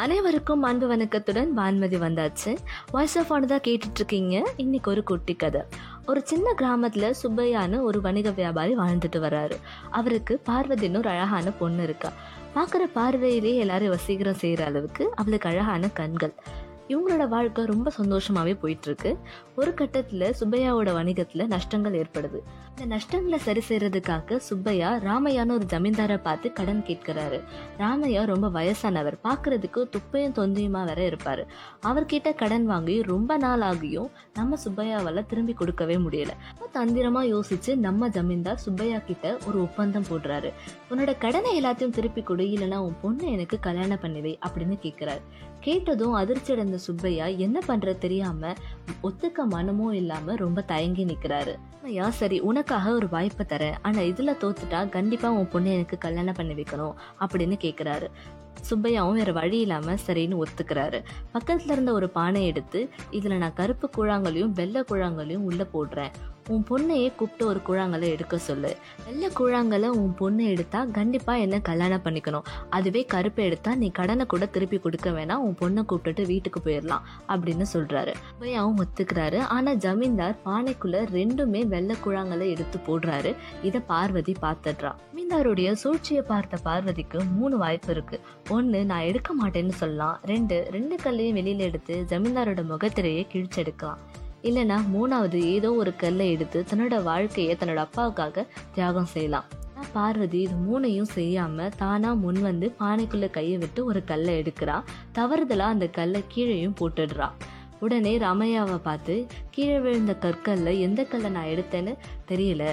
அனைவருக்கும் அன்பு வணக்கத்துடன் வான்மதி வந்தாச்சு. வாய்ஸ் ஆஃப் ஆனதா தான் இருக்கீங்க இன்னைக்கு ஒரு குட்டி கதை. ஒரு சின்ன கிராமத்தில் சுப்பையான்னு ஒரு வணிக வியாபாரி வாழ்ந்துட்டு வர்றாரு அவருக்கு பார்வதின்னு ஒரு அழகான பொண்ணு இருக்கா. பார்க்குற பார்வையிலே எல்லாரும் வசீகரம் செய்கிற அளவுக்கு அவளுக்கு அழகான கண்கள். இவங்களோட வாழ்க்கை ரொம்ப சந்தோஷமாவே போயிட்டு இருக்கு ஒரு கட்டத்துல சுப்பையாவோட வணிகத்துல நஷ்டங்கள் ஏற்படுது. இந்த நஷ்டங்களை சரி செய்யறதுக்காக சுப்பையா ராமையான்னு ஒரு ஜமீன்தாரை பார்த்து கடன் கேட்கிறாரு. ராமையா ரொம்ப வயசானவர். பார்க்குறதுக்கு துப்பையும் தொந்தியுமா வேற இருப்பாரு. அவர்கிட்ட கடன் வாங்கி ரொம்ப நாள் ஆகியும் நம்ம சுப்பையாவால திரும்பி கொடுக்கவே முடியல. தந்திரமாக தந்திரமா யோசிச்சு நம்ம ஜமீன்தார் சுப்பையா கிட்ட ஒரு ஒப்பந்தம் போடுறாரு. உன்னோட கடனை எல்லாத்தையும் திருப்பி கொடு. இல்லைன்னா உன் பொண்ணு எனக்கு கல்யாணம் பண்ணிவை அப்படின்னு கேட்கிறாரு. கேட்டதும் அதிர்ச்சி அடைந்த சுப்பையா என்ன பண்ற தெரியாம ஒத்துக்க மனமும் இல்லாம ரொம்ப தயங்கி நிக்கிறாரு. ஐயா சரி உனக்காக ஒரு வாய்ப்பை தரேன். ஆனா இதுல தோத்துட்டா கண்டிப்பா உன் பொண்ணு எனக்கு கல்யாணம் பண்ணி வைக்கணும் அப்படின்னு கேக்குறாரு. சுப்பையாவும் வேற வழி இல்லாம சரின்னு ஒத்துக்கிறாரு. பக்கத்துல இருந்த ஒரு பானை எடுத்து இதுல நான் கருப்பு கூழாங்கலையும் வெள்ளை கூழாங்கலையும் உள்ள போடுறேன். உன் பொண்ணையே கூப்பிட்டு ஒரு கூழாங்கலை எடுக்க சொல்லு. வெள்ளை கூழாங்கலை உன் பொண்ணு எடுத்தா கண்டிப்பா என்ன கல்யாணம் பண்ணிக்கணும். அதுவே கருப்பை எடுத்தா நீ கடனை கூட திருப்பி கொடுக்க வேணாம் உன் பொண்ணை கூப்பிட்டுட்டு வீட்டுக்கு போயிடலாம் அப்படின்னு சொல்றாரு. பையாவும் ஒத்துக்கிறாரு. ஆனா ஜமீன்தார் பானைக்குள்ள ரெண்டுமே வெள்ளை கூழாங்கலை எடுத்து போடுறாரு. இத பார்வதி பார்த்துடுறா. ஜமீன்தாருடைய சூழ்ச்சியை பார்த்த பார்வதிக்கு மூணு வாய்ப்பு இருக்கு. ஒன்று நான் எடுக்க மாட்டேன்னு சொல்லலாம். ரெண்டு ரெண்டு கல்லையும் வெளியில எடுத்து ஜமீன்தாரோட முகத்திலேயே கிழிச்செடுக்கலாம். இல்லைன்னா மூணாவது ஏதோ ஒரு கல்லை எடுத்து தன்னோட வாழ்க்கையை தன்னோட அப்பாவுக்காக தியாகம் செய்யலாம். பார்வதி இது மூணையும் செய்யாம தானா முன் வந்து பானைக்குள்ள கையை விட்டு ஒரு கல்லை எடுக்கிறா. தவறுதலா அந்த கல்லை கீழேயும் போட்டுடுறா. உடனே ராமையாவை பார்த்து கீழே விழுந்த கற்கல்ல எந்த கல்லை நான் எடுத்தேன்னு தெரியல.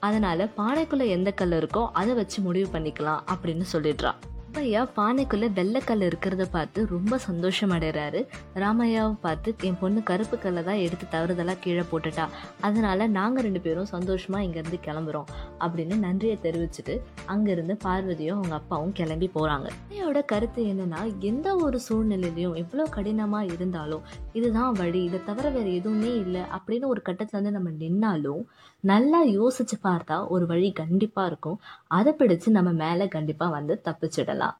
அதனால பானைக்குள்ள எந்த கல் இருக்கோ அதை வச்சு முடிவு பண்ணிக்கலாம் அப்படின்னு சொல்லிடுறான் அப்பையா பானைக்குள்ளே வெள்ளைக்கல் இருக்கிறத பார்த்து ரொம்ப சந்தோஷம் அடைகிறாரு ராமையாவை பார்த்து என் பொண்ணு கருப்பு கல்லை தான் எடுத்து தவறுதலாக கீழே போட்டுட்டா. அதனால் நாங்கள் ரெண்டு பேரும் சந்தோஷமாக இங்கேருந்து கிளம்புறோம். அப்படின்னு நன்றியை தெரிவிச்சுட்டு அங்கேருந்து பார்வதியும் அவங்க அப்பாவும் கிளம்பி போகிறாங்க சுப்பையோட கருத்து என்னென்னா எந்த ஒரு சூழ்நிலையிலையும் எவ்வளோ கடினமாக இருந்தாலும் இதுதான் வழி இதை தவிர வேறு எதுவுமே இல்லை அப்படின்னு ஒரு கட்டத்தில் வந்து நம்ம நின்னாலும் நல்லா யோசிச்சு பார்த்தா ஒரு வழி கண்டிப்பாக இருக்கும். அதை பிடிச்சு நம்ம மேலே கண்டிப்பாக வந்து தப்பிச்சிடலாம்.